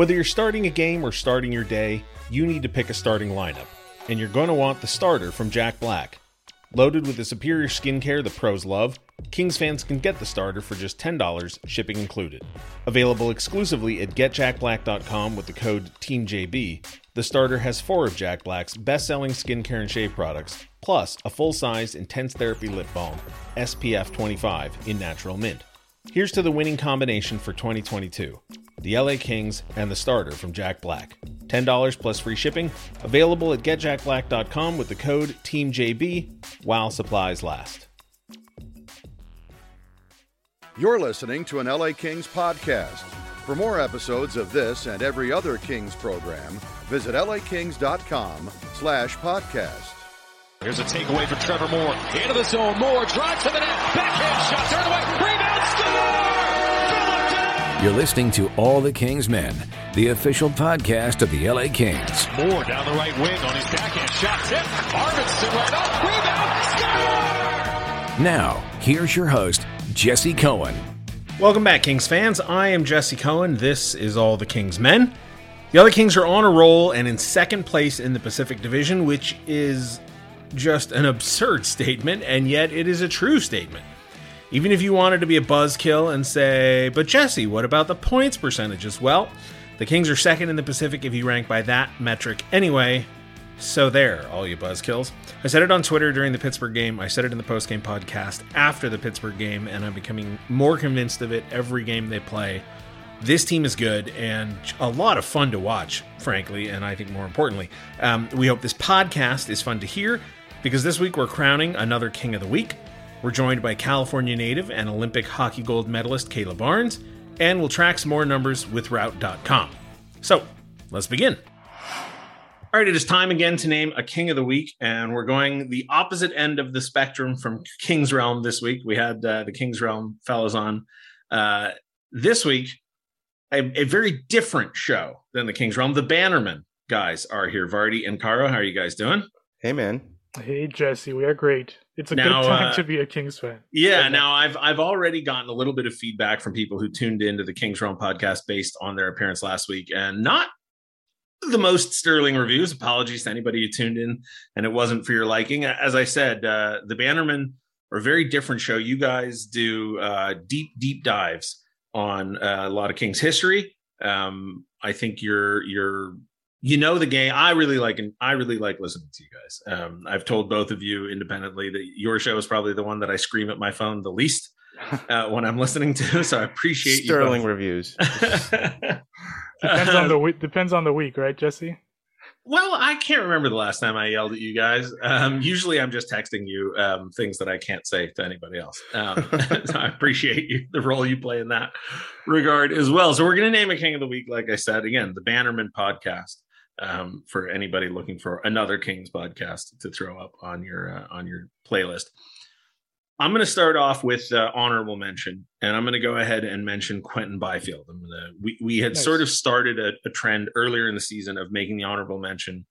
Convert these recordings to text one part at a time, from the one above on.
Whether you're starting a game or starting your day, you need to pick a starting lineup, and you're going to want the starter from Jack Black. Loaded with the superior skincare the pros love, Kings fans can get the starter for just $10, shipping included. Available exclusively at getjackblack.com with the code TEAMJB, the starter has four of Jack Black's best selling skincare and shave products, plus a full sized intense therapy lip balm, SPF 25 in natural mint. Here's to the winning combination for 2022 the LA Kings and the starter from Jack Black. $10 plus free shipping, available at getjackblack.com with the code TEAMJB while supplies last. You're listening to an LA Kings podcast. For more episodes of this and every other Kings program, visit lakings.com slash podcast. Here's a takeaway for Trevor Moore. Into the zone. Moore drives to the net. Backhand shot. Turned away. Rebound. Score! You're listening to All the Kings Men, the official podcast of the LA Kings. Moore down the right wing on his backhand shot. Tip. Arvidsson right up. Rebound. Score! Now, here's your host, Jesse Cohen. Welcome back, Kings fans. I am Jesse Cohen. This is All the Kings Men. The other Kings are on a roll and in second place in the Pacific Division, which is just an absurd statement, and yet it is a true statement. Even if you wanted to be a buzzkill and say, but Jesse, what about the points percentages? Well, the Kings are second in the Pacific if you rank by that metric anyway. So there, all you buzzkills. I said it on Twitter during the Pittsburgh game. I said it in the postgame podcast after the Pittsburgh game, and I'm becoming more convinced of it every game they play. This team is good and a lot of fun to watch, frankly, and I think more importantly, um, we hope this podcast is fun to hear because this week we're crowning another King of the Week. We're joined by California native and Olympic hockey gold medalist Kayla Barnes, and we'll track some more numbers with Route.com. So let's begin. All right, it is time again to name a King of the Week, and we're going the opposite end of the spectrum from King's Realm this week. We had uh, the King's Realm fellows on uh, this week, a, a, very different show than the King's Realm. The Bannerman guys are here. Vardy and Caro, how are you guys doing? Hey, man. Hey Jesse, we are great. It's a now, good time uh, to be a Kings fan. Yeah, now I've I've already gotten a little bit of feedback from people who tuned into the Kings Realm podcast based on their appearance last week, and not the most sterling reviews. Apologies to anybody who tuned in and it wasn't for your liking. As I said, uh, the Bannerman are a very different show. You guys do uh, deep deep dives on uh, a lot of Kings history. Um, I think you're you're you know the game. I really like and I really like listening to you guys. Um, I've told both of you independently that your show is probably the one that I scream at my phone the least uh, when I'm listening to. So I appreciate sterling reviews. depends on the week. Depends on the week, right, Jesse? Well, I can't remember the last time I yelled at you guys. Um, usually, I'm just texting you um, things that I can't say to anybody else. Um, so I appreciate you, the role you play in that regard as well. So we're going to name a king of the week, like I said again, the Bannerman podcast um, for anybody looking for another Kings podcast to throw up on your uh, on your playlist. I'm going to start off with uh, honorable mention, and I'm going to go ahead and mention Quinton Byfield. I'm to, we we had nice. sort of started a, a, trend earlier in the season of making the honorable mention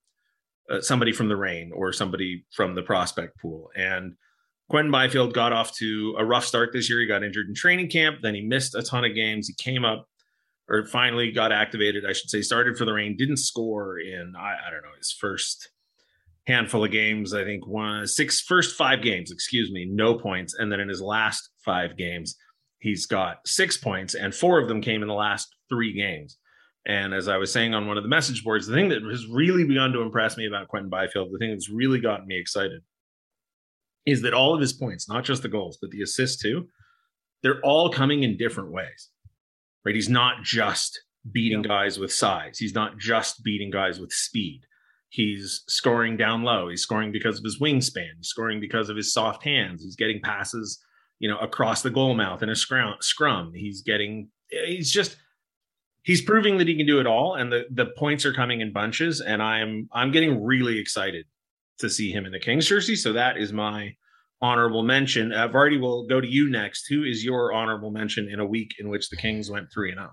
uh, somebody from the Reign or somebody from the prospect pool, and Quinton Byfield got off to a rough start this year. He got injured in training camp, then he missed a ton of games. He came up or finally got activated, I should say, started for the Reign, didn't score in, I, I don't know, his first handful of games. I think one, six, first five games, excuse me, no points. And then in his last five games, he's got six points, and four of them came in the last three games. And as I was saying on one of the message boards, the thing that has really begun to impress me about Quinton Byfield, the thing that's really gotten me excited, is that all of his points, not just the goals, but the assists too, they're all coming in different ways right? He's not just beating guys with size. He's not just beating guys with speed. He's scoring down low. He's scoring because of his wingspan. He's scoring because of his soft hands. He's getting passes, you know, across the goal mouth in a scrum. Scrum. He's getting. He's just. He's proving that he can do it all, and the the points are coming in bunches. And I'm I'm getting really excited to see him in the Kings jersey. So that is my honorable mention. Uh, Vardy will go to you next. Who is your honorable mention in a week in which the Kings went three and zero?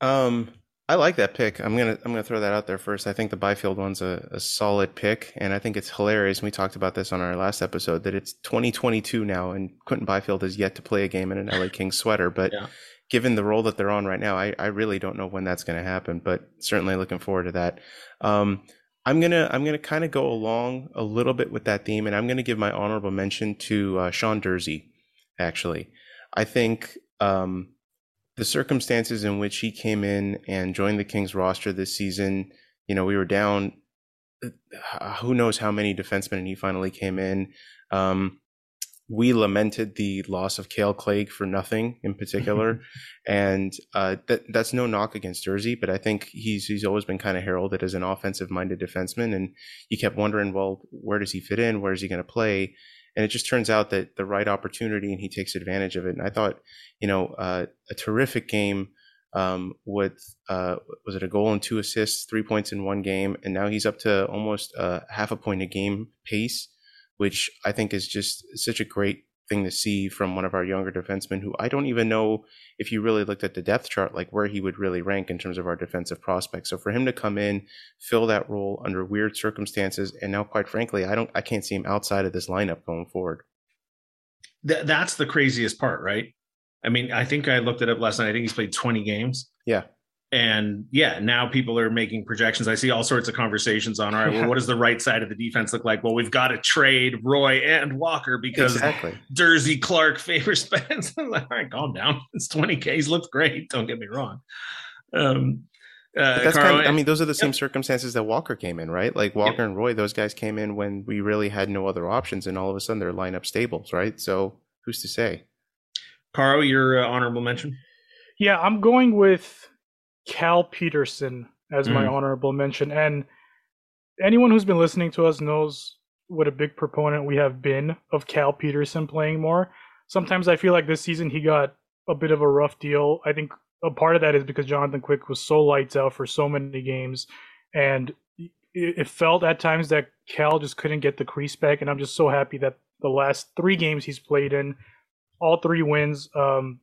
Oh? Um, I like that pick. I'm gonna I'm gonna throw that out there first. I think the Byfield one's a, a solid pick, and I think it's hilarious. We talked about this on our last episode that it's 2022 now, and Quinton Byfield has yet to play a game in an LA Kings sweater. But yeah. given the role that they're on right now, I, I really don't know when that's going to happen, but certainly looking forward to that. Um, I'm gonna I'm gonna kind of go along a little bit with that theme, and I'm gonna give my honorable mention to uh, Sean Durzi. Actually, I think um, the circumstances in which he came in and joined the Kings roster this season, you know, we were down uh, who knows how many defensemen, and he finally came in. Um, we lamented the loss of Kale Clague for nothing in particular, and uh, that that's no knock against Durzi, but I think he's he's always been kind of heralded as an offensive minded defenseman, and you kept wondering, well, where does he fit in? Where is he going to play? And it just turns out that the right opportunity, and he takes advantage of it. And I thought, you know, uh, a terrific game um, with uh, was it a goal and two assists, three points in one game, and now he's up to almost uh, half a point a game pace which I think is just such a great thing to see from one of our younger defensemen who I don't even know if you really looked at the depth chart, like where he would really rank in terms of our defensive prospects. So for him to come in, fill that role under weird circumstances, and now quite frankly, I don't I can't see him outside of this lineup going forward. Th- that's the craziest part, right? I mean, I think I looked it up last night. I think he's played 20 games. Yeah and yeah, now people are making projections. I see all sorts of conversations on, all right, well, what does the right side of the defense look like? Well, we've got to trade Roy and Walker because exactly. Durzi Clark favors Spence. all right, calm down. It's 20K. He's looked great. Don't get me wrong. Um, uh, that's Carl, kind of, I mean, those are the same circumstances that Walker came in, right? Like Walker yep. and Roy, those guys came in when we really had no other options, and all of a sudden they're lineup stables, right? So who's to say? Carl, your uh, honorable mention? Yeah, I'm going with Cal Petersen as my mm. honorable mention. And anyone who's been listening to us knows what a big proponent we have been of Cal Petersen playing more. Sometimes I feel like this season he got a bit of a rough deal. I think a part of that is because Jonathan Quick was so lights out for so many games, and it felt at times that Cal just couldn't get the crease back. And I'm just so happy that the last three games he's played in, all three wins, um,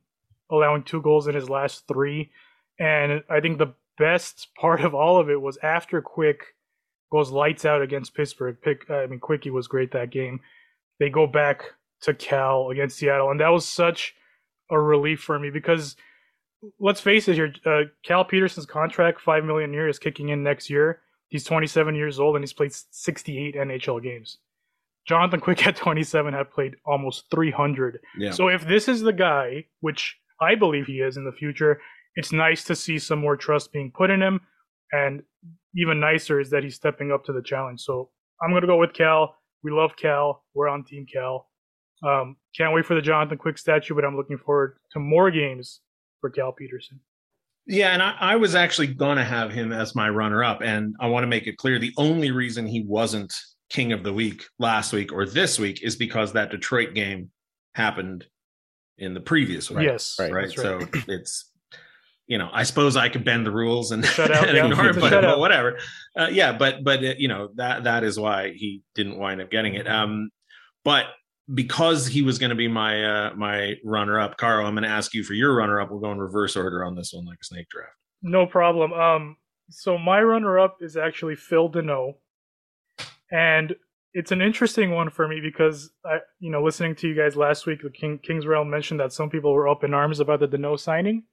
allowing two goals in his last three. And I think the best part of all of it was after Quick goes lights out against Pittsburgh. Pick, I mean, Quickie was great that game. They go back to Cal against Seattle, and that was such a relief for me because let's face it here, uh, Cal Petersen's contract, five million a year, is kicking in next year. He's 27 years old and he's played 68 NHL games. Jonathan Quick at 27 had played almost 300. Yeah. So if this is the guy, which I believe he is in the future, it's nice to see some more trust being put in him. And even nicer is that he's stepping up to the challenge. So I'm going to go with Cal. We love Cal. We're on Team Cal. Um, can't wait for the Jonathan Quick statue, but I'm looking forward to more games for Cal Petersen. Yeah, and I, I was actually going to have him as my runner up. And I want to make it clear the only reason he wasn't king of the week last week or this week is because that Detroit game happened in the previous week. Yes. Right. right. So it's you know, I suppose I could bend the rules and, and yeah. ignore it, but, but whatever. Uh, yeah, but but uh, you know that that is why he didn't wind up getting it. Um, but because he was going to be my uh, my runner up, Carl, I'm going to ask you for your runner up. We'll go in reverse order on this one, like a snake draft. No problem. Um, so my runner up is actually Phil Danault, and it's an interesting one for me because I, you know, listening to you guys last week, the King, Kings Realm mentioned that some people were up in arms about the Danault signing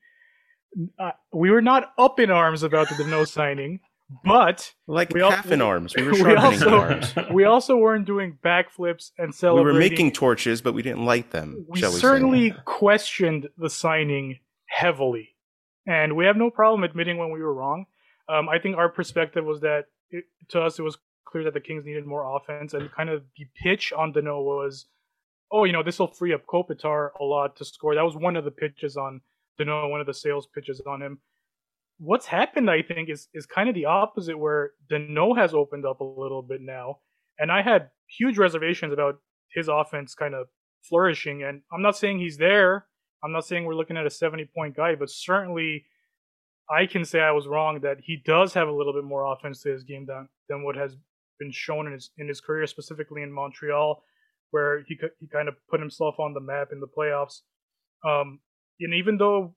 uh, we were not up in arms about the no signing, but like we half al- in arms. We were we also, arms. we also weren't doing backflips and celebrating. We were making torches, but we didn't light them. We, we certainly say. questioned the signing heavily, and we have no problem admitting when we were wrong. Um, I think our perspective was that it, to us it was clear that the Kings needed more offense, and kind of the pitch on Danault was, oh, you know, this will free up Kopitar a lot to score. That was one of the pitches on Danault one of the sales pitches on him. What's happened, I think, is is kind of the opposite, where Danault has opened up a little bit now, and I had huge reservations about his offense kind of flourishing. And I'm not saying he's there. I'm not saying we're looking at a 70 point guy, but certainly I can say I was wrong that he does have a little bit more offense to his game than than what has been shown in his in his career, specifically in Montreal, where he he kind of put himself on the map in the playoffs. Um, and even though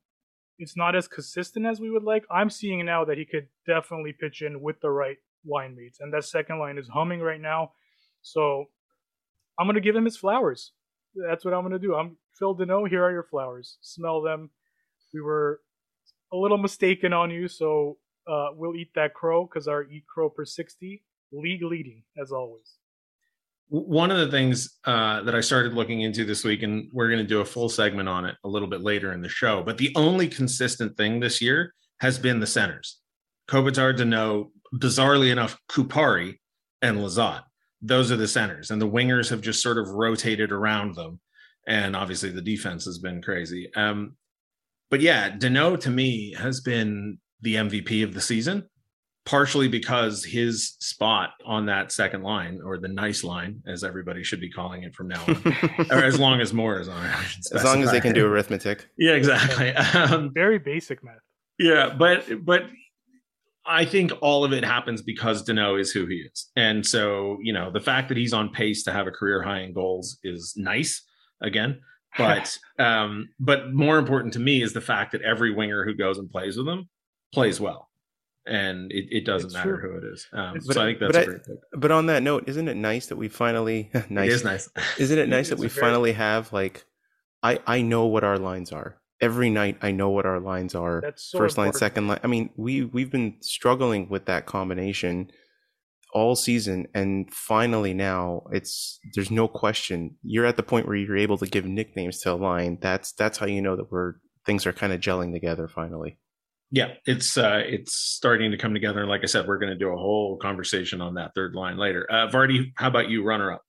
it's not as consistent as we would like, I'm seeing now that he could definitely pitch in with the right line mates. And that second line is humming right now. So I'm going to give him his flowers. That's what I'm going to do. I'm Phil Danault. Here are your flowers. Smell them. we were a little mistaken on you, so uh, we'll eat that crow because our eat crow per 60 league leading as always. One of the things uh, that I started looking into this week, and we're going to do a full segment on it a little bit later in the show, but the only consistent thing this year has been the centers. Kopitar, Danault, bizarrely enough, Kupari and Lizotte. Those are the centers, and the wingers have just sort of rotated around them. And obviously, the defense has been crazy. Um, but yeah, Danault to me has been the MVP of the season, partially because his spot on that second line, or the nice line, as everybody should be calling it from now on, or as long as Moore is on it. As long as they can do arithmetic. Yeah, exactly. Um, Very basic math. Yeah, but but I think all of it happens because Danault is who he is. And so, you know, the fact that he's on pace to have a career high in goals is nice again. But um, but more important to me is the fact that every winger who goes and plays with him plays well. And it, it doesn't It's matter true. who it is. Um, But- so I think that's but a I- great pick. But on that note, isn't it nice that we finally nice? It is nice. Isn't it nice that we a very- finally have like I I know what our lines are. Every night I know what our lines are. That's so First line, second line. I mean, we we've been struggling with that combination all season and finally now it's there's no question. You're at the point where you're able to give nicknames to a line. That's that's how you know that we're things are kind of gelling together finally. Yeah, it's uh it's starting to come together. And like I said, we're going to do a whole conversation on that third line later. Uh Vardy, how about you, runner up?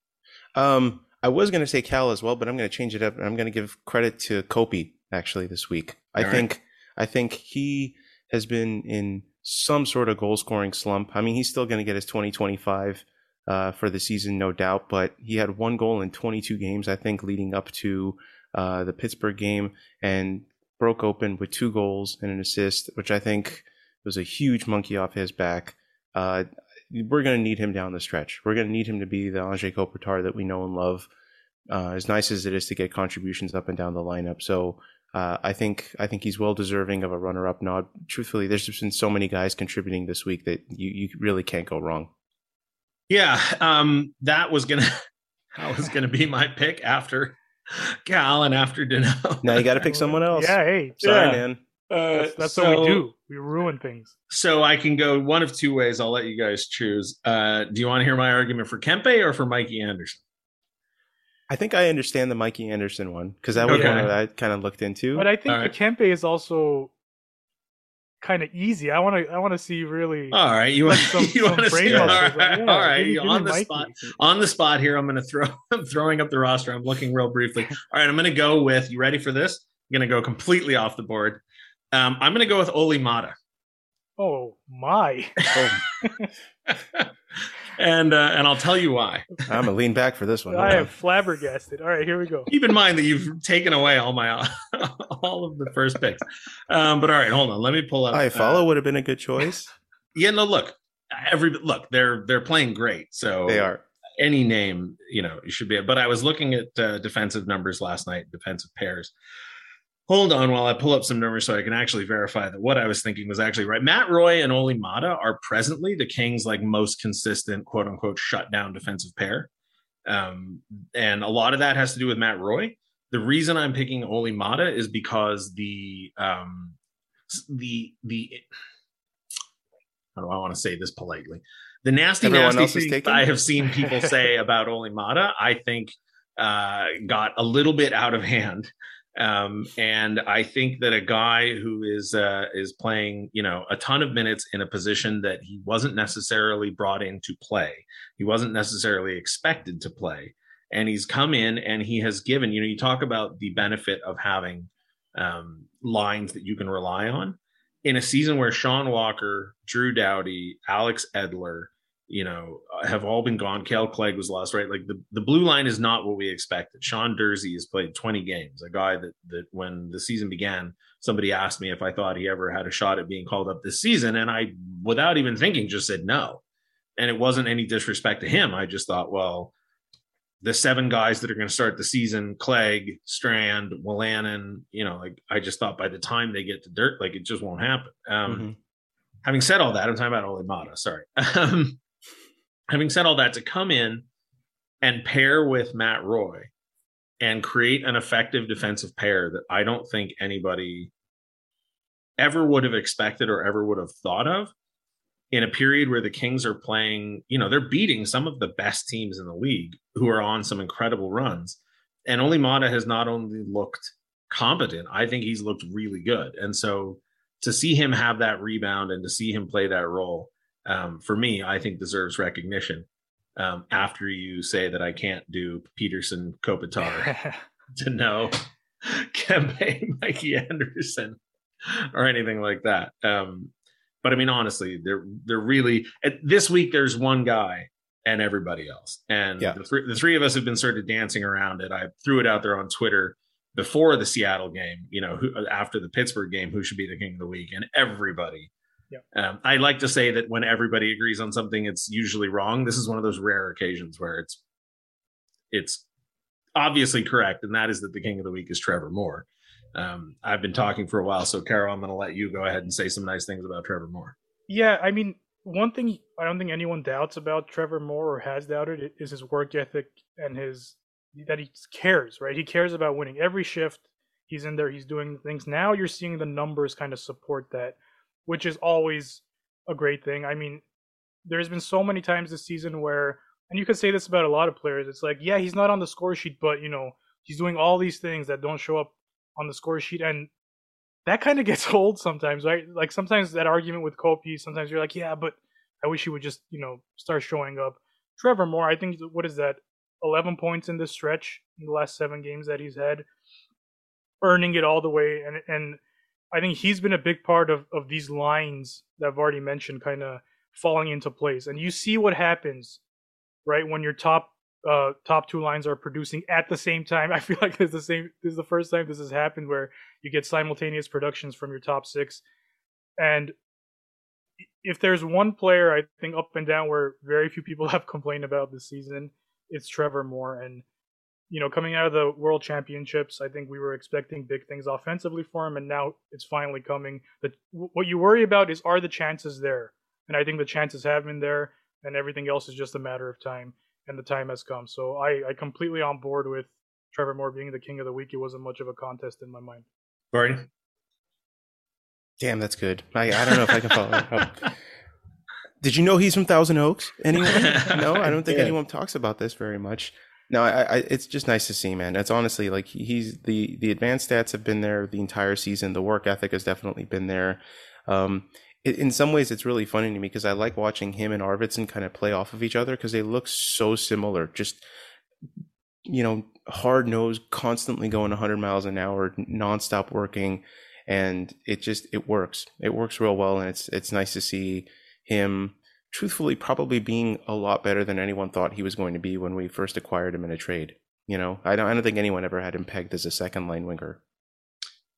Um, I was going to say Cal as well, but I'm going to change it up. and I'm going to give credit to Kopi actually this week. I right. think I think he has been in some sort of goal scoring slump. I mean, he's still going to get his 2025 uh, for the season, no doubt. But he had one goal in 22 games, I think, leading up to uh, the Pittsburgh game, and broke open with two goals and an assist, which I think was a huge monkey off his back. Uh, we're going to need him down the stretch. We're going to need him to be the Anze Kopitar that we know and love. Uh, as nice as it is to get contributions up and down the lineup, so uh, I think I think he's well deserving of a runner-up nod. Truthfully, there's just been so many guys contributing this week that you, you really can't go wrong. Yeah, um, that was gonna that was gonna be my pick after Cal and after dinner. Now you got to pick someone else. Yeah, hey, Sorry, Yeah. man. Uh, that's, that's so, what we do. We ruin things. So I can go one of two ways. I'll let you guys choose. Uh, do you want to hear my argument for Kempe or for Mikey Anderson? I think I understand the Mikey Anderson one because that was Okay. one that I kind of looked into. But I think All right. the Kempe is also kind of easy. I want to. I want to see really. All right, you like want some, you some want to brain see? All muscles. right, Like, yeah, all right. give me- give on the Mikey. spot. On the spot here, I'm going to throw. I'm throwing up the roster. I'm looking real briefly. All right, I'm going to go with. You ready for this? I'm going to go completely off the board. Um, I'm going to go with Olli Maatta. Oh my! And uh, and I'll tell you why. I'm gonna lean back for this one. I am flabbergasted. All right, here we go. Keep in mind that you've taken away all my all of the first picks. Um, but all right, hold on. Let me pull up. I uh, follow would have been a good choice. yeah, no, look, every look, they're they're playing great. So They are. any name, you know, you should be. But I was looking at uh, defensive numbers last night, defensive pairs. Hold on while I pull up some numbers so I can actually verify that what I was thinking was actually right. Matt Roy and Olli Maatta are presently the Kings' like most consistent quote unquote shutdown defensive pair. Um, and a lot of that has to do with Matt Roy. The reason I'm picking Olli Maatta is because the um the the how do I want to say this politely? The nasty, Everyone nasty else is things taken? I have seen people say about Olli Maatta, I think uh, got a little bit out of hand. Um, and I think that a guy who is uh, is playing, you know, a ton of minutes in a position that he wasn't necessarily brought in to play, he wasn't necessarily expected to play, and he's come in and he has given. You know, you talk about the benefit of having um, lines that you can rely on in a season where Sean Walker, Drew Doughty, Alex Edler, you know, have all been gone. Kale Clague was lost, right? Like the, the blue line is not what we expected. Sean Durzi has played 20 games, a guy that that when the season began, somebody asked me if I thought he ever had a shot at being called up this season. And I, without even thinking, just said no. And it wasn't any disrespect to him. I just thought, well, the seven guys that are going to start the season, Clegg, Strand, Wolanin, you know, like I just thought by the time they get to dirt, like it just won't happen. Um, Mhm. having said all that, I'm talking about Olli Maatta, sorry. Um, having said all that, to come in and pair with Matt Roy and create an effective defensive pair that I don't think anybody ever would have expected or ever would have thought of in a period where the Kings are playing, you know, they're beating some of the best teams in the league who are on some incredible runs. And Olli Maatta has not only looked competent, I think he's looked really good. And so to see him have that rebound and to see him play that role, um, for me, I think deserves recognition. Um, after you say that I can't do Petersen Kopitar to know Kempe Mikey Anderson or anything like that. Um, but I mean, honestly, they're they're really this week. There's one guy and everybody else, and yeah. the, three, the three of us have been sort of dancing around it. I threw it out there on Twitter before the Seattle game. You know, who, after the Pittsburgh game, who should be the king of the week? And everybody. Um, I like to say that when everybody agrees on something, it's usually wrong. This is one of those rare occasions where it's it's obviously correct, and that is that the king of the week is Trevor Moore. Um, I've been talking for a while, so Carol, I'm going to let you go ahead and say some nice things about Trevor Moore. Yeah, I mean, one thing I don't think anyone doubts about Trevor Moore or has doubted is his work ethic and his that he cares, right? He cares about winning every shift. He's in there, he's doing things. Now you're seeing the numbers kind of support that, which is always a great thing. I mean, there's been so many times this season where, and you could say this about a lot of players. It's like, yeah, he's not on the score sheet, but you know, he's doing all these things that don't show up on the score sheet, and that kind of gets old sometimes, right? Like sometimes that argument with Kopi, sometimes you're like, yeah, but I wish he would just, you know, start showing up. Trevor Moore, I think, what is that? 11 points in this stretch in the last seven games that he's had, earning it all the way. And and I think he's been a big part of, of these lines that I've already mentioned kind of falling into place. And you see what happens, right, when your top uh, top two lines are producing at the same time. I feel like this is the same. This is the first time this has happened where you get simultaneous productions from your top six. And if there's one player I think up and down where very few people have complained about this season, it's Trevor Moore. And you know, coming out of the World Championships, I think we were expecting big things offensively for him, and now it's finally coming. That what you worry about is are the chances there, and I think the chances have been there, and everything else is just a matter of time and the time has come. So I, I completely on board with Trevor Moore being the king of the week. It wasn't much of a contest in my mind. Barney? Damn, that's good. I, I don't know if I can follow up. Did you know he's from Thousand Oaks? Anyone? no, I don't think yeah. anyone talks about this very much. No, I, I, it's just nice to see, man. It's honestly like he's the the advanced stats have been there the entire season. The work ethic has definitely been there. Um, in some ways it's really funny to me because I like watching him and Arvidsson kind of play off of each other because they look so similar. Just you know, hard nosed, constantly going 100 miles an hour, nonstop working, and it just it works. It works real well, and it's it's nice to see him. Truthfully, probably being a lot better than anyone thought he was going to be when we first acquired him in a trade. You know, I don't I don't think anyone ever had him pegged as a second line winger.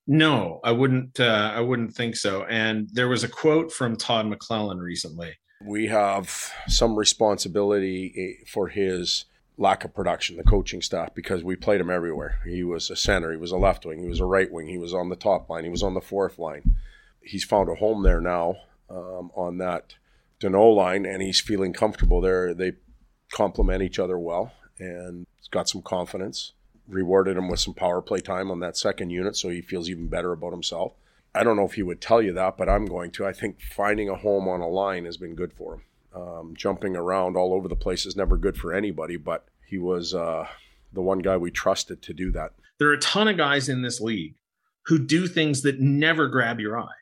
No, I wouldn't. Uh, I wouldn't think so. And there was a quote from Todd McLellan recently. We have some responsibility eh, for his lack of production, the coaching staff, because we played him everywhere. He was a center, he was a left wing, he was a right wing, he was on the top line, he was on the fourth line. He's found a home there now um, on that Danault line, and he's feeling comfortable there. They complement each other well, and got some confidence rewarded him with some power play time on that second unit, so he feels even better about himself. I don't know if he would tell you that, but I'm going to. I think finding a home on a line has been good for him. Um, jumping around all over the place is never good for anybody, but he was uh, the one guy we trusted to do that. There are a ton of guys in this league who do things that never grab your eye,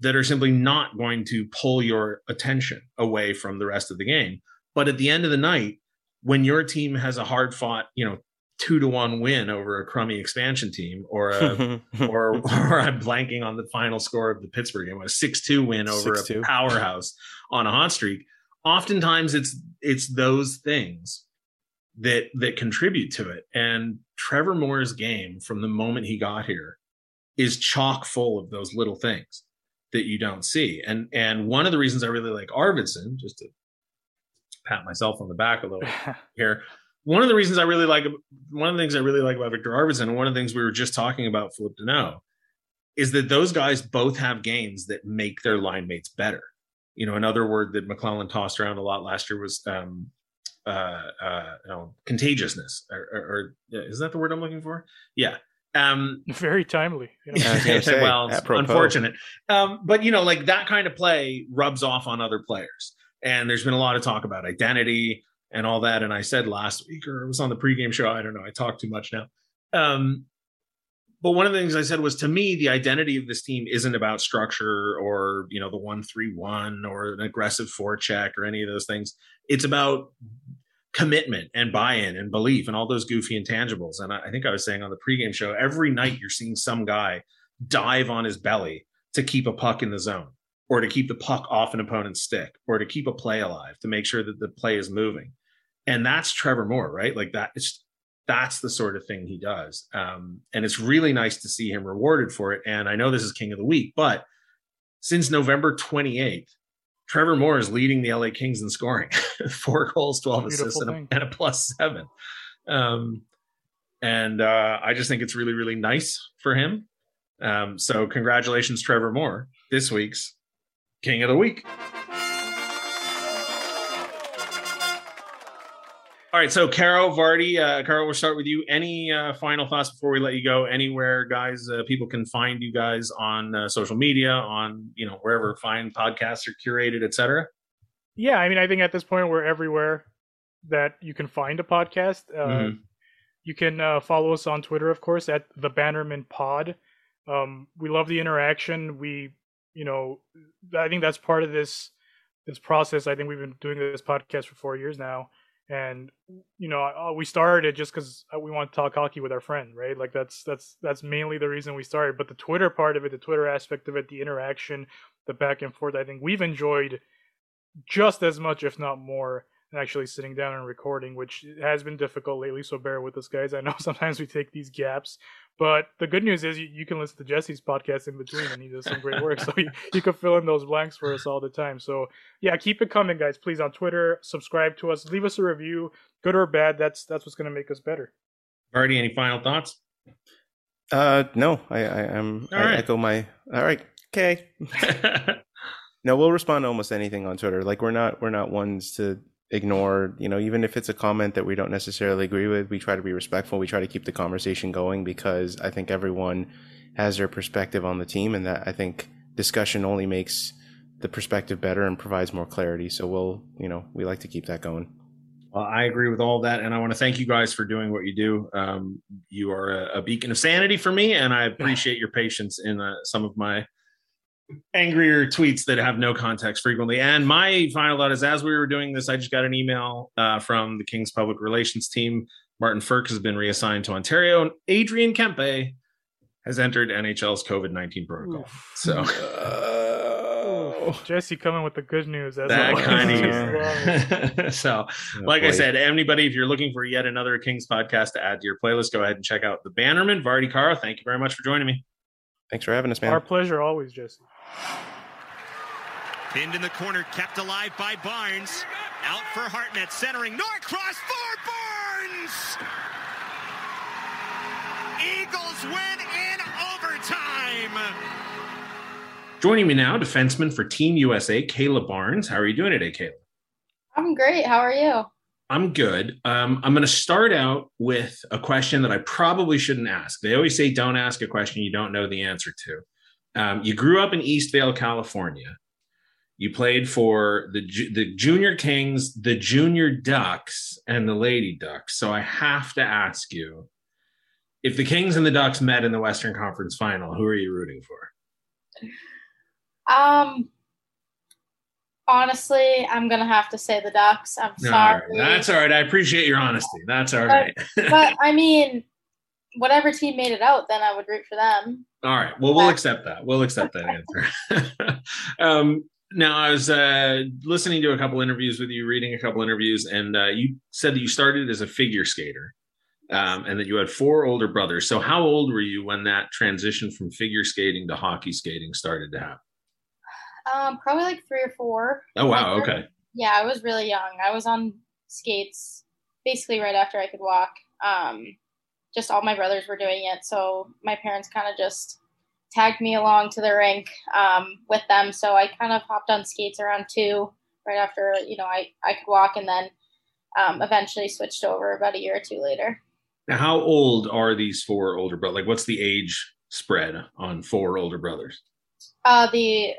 that are simply not going to pull your attention away from the rest of the game. But at the end of the night, when your team has a hard fought, you know, two to one win over a crummy expansion team, or a, or or I'm blanking on the final score of the Pittsburgh game, a six two win over 6-2. a powerhouse on a hot streak. Oftentimes, it's it's those things that that contribute to it. And Trevor Moore's game from the moment he got here is chock full of those little things that you don't see. And and one of the reasons I really like Arvidsson, just to pat myself on the back a little here, one of the reasons I really like one of the things I really like about Viktor Arvidsson, and one of the things we were just talking about Phillip Danault, is that those guys both have games that make their line mates better. You know, another word that McLellan tossed around a lot last year was um, uh, uh, you know, contagiousness, or, or, or, is that the word I'm looking for? Yeah, Um, Very timely. You know? I was gonna say, well, apropos. unfortunate. Um, but you know, like that kind of play rubs off on other players. And there's been a lot of talk about identity and all that. And I said last week, or it was on the pregame show. I don't know. I talk too much now. Um, but one of the things I said was to me, the identity of this team isn't about structure or you know the one three one or an aggressive forecheck or any of those things. It's about commitment and buy-in and belief and all those goofy intangibles. And I, I think I was saying on the pregame show, every night you're seeing some guy dive on his belly to keep a puck in the zone or to keep the puck off an opponent's stick or to keep a play alive to make sure that the play is moving. And that's Trevor Moore, right? Like that it's that's the sort of thing he does. Um, and it's really nice to see him rewarded for it. And I know this is king of the week, but since November 28th, Trevor Moore is leading the LA Kings in scoring four goals, 12 Beautiful assists, and a, and a plus seven. Um, and uh, I just think it's really, really nice for him. Um, so, congratulations, Trevor Moore, this week's King of the Week. All right, so Carol Vardy, uh, Caro, we'll start with you. Any uh, final thoughts before we let you go? Anywhere, guys, uh, people can find you guys on uh, social media, on you know wherever fine podcasts are curated, etc. Yeah, I mean, I think at this point we're everywhere that you can find a podcast. Uh, Mhm. You can uh, follow us on Twitter, of course, at the Bannerman Pod. Um, we love the interaction. We, you know, I think that's part of this this process. I think we've been doing this podcast for four years now, and you know, uh, we started just because we want to talk hockey with our friend, right? Like that's that's that's mainly the reason we started. But the Twitter part of it, the Twitter aspect of it, the interaction, the back and forth, I think we've enjoyed just as much, if not more, than actually sitting down and recording, which has been difficult lately. So bear with us, guys. I know sometimes we take these gaps, but the good news is you, you can listen to Jesse's podcast in between, and he does some great work. So you, you can fill in those blanks for us all the time. So yeah, keep it coming, guys. Please on Twitter, subscribe to us, leave us a review, good or bad. That's that's what's going to make us better. Vardy, any final thoughts? Uh, no, I, I am. All I right. echo my. All right, okay. No, we'll respond to almost anything on Twitter. Like we're not we're not ones to ignore, you know, even if it's a comment that we don't necessarily agree with, we try to be respectful. We try to keep the conversation going because I think everyone has their perspective on the team and that I think discussion only makes the perspective better and provides more clarity. So we'll, you know, we like to keep that going. Well, I agree with all that, and I want to thank you guys for doing what you do. Um, you are a, a beacon of sanity for me, and I appreciate your patience in uh, some of my angrier tweets that have no context frequently. And my final thought is, as we were doing this, I just got an email uh, from the King's public relations team. Martin Frk has been reassigned to Ontario, and Adrian Kempe has entered NHL's COVID nineteen protocol. So. Jesse coming with the good news. As that kind Just love of so Oh, like i said anybody if you're looking for yet another kings podcast to add to your playlist go ahead and check out the bannerman vardy Cara. thank you very much for joining me Thanks for having us, man. Our pleasure always, Jesse. Pinned in the corner, kept alive by Barnes. Out for Hartnett, centering Norcross for Barnes! Eagles win in overtime! joining me now defenseman for team usa kayla barnes how are you doing today kayla I'm great. How are you? i'm good um, i'm going to start out with a question that i probably shouldn't ask they always say don't ask a question you don't know the answer to um, you grew up in eastvale california You played for the the Junior Kings, the Junior Ducks, and the Lady Ducks. So I have to ask you, if the Kings and the Ducks met in the Western Conference Final, who are you rooting for? Um, honestly, I'm gonna have to say the Ducks. I'm All right, sorry, That's all right. I appreciate your honesty. That's all right. but I mean, whatever team made it out, then I would root for them. All right. Well, we'll accept that. We'll accept that answer. um, now, I was uh, listening to a couple interviews with you, reading a couple interviews, and uh, you said that you started as a figure skater um, and that you had four older brothers. So, how old were you when that transition from figure skating to hockey skating started to happen? Um, probably like three or four. Oh, wow. Like, Okay. Yeah, I was really young. I was on skates basically right after I could walk. Um, just all my brothers were doing it, so my parents kind of just tagged me along to the rink um, with them. So I kind of hopped on skates around two, right after you know I I could walk, and then um, eventually switched over about a year or two later. Now, how old are these four older brothers? Like, what's the age spread on four older brothers? Uh, the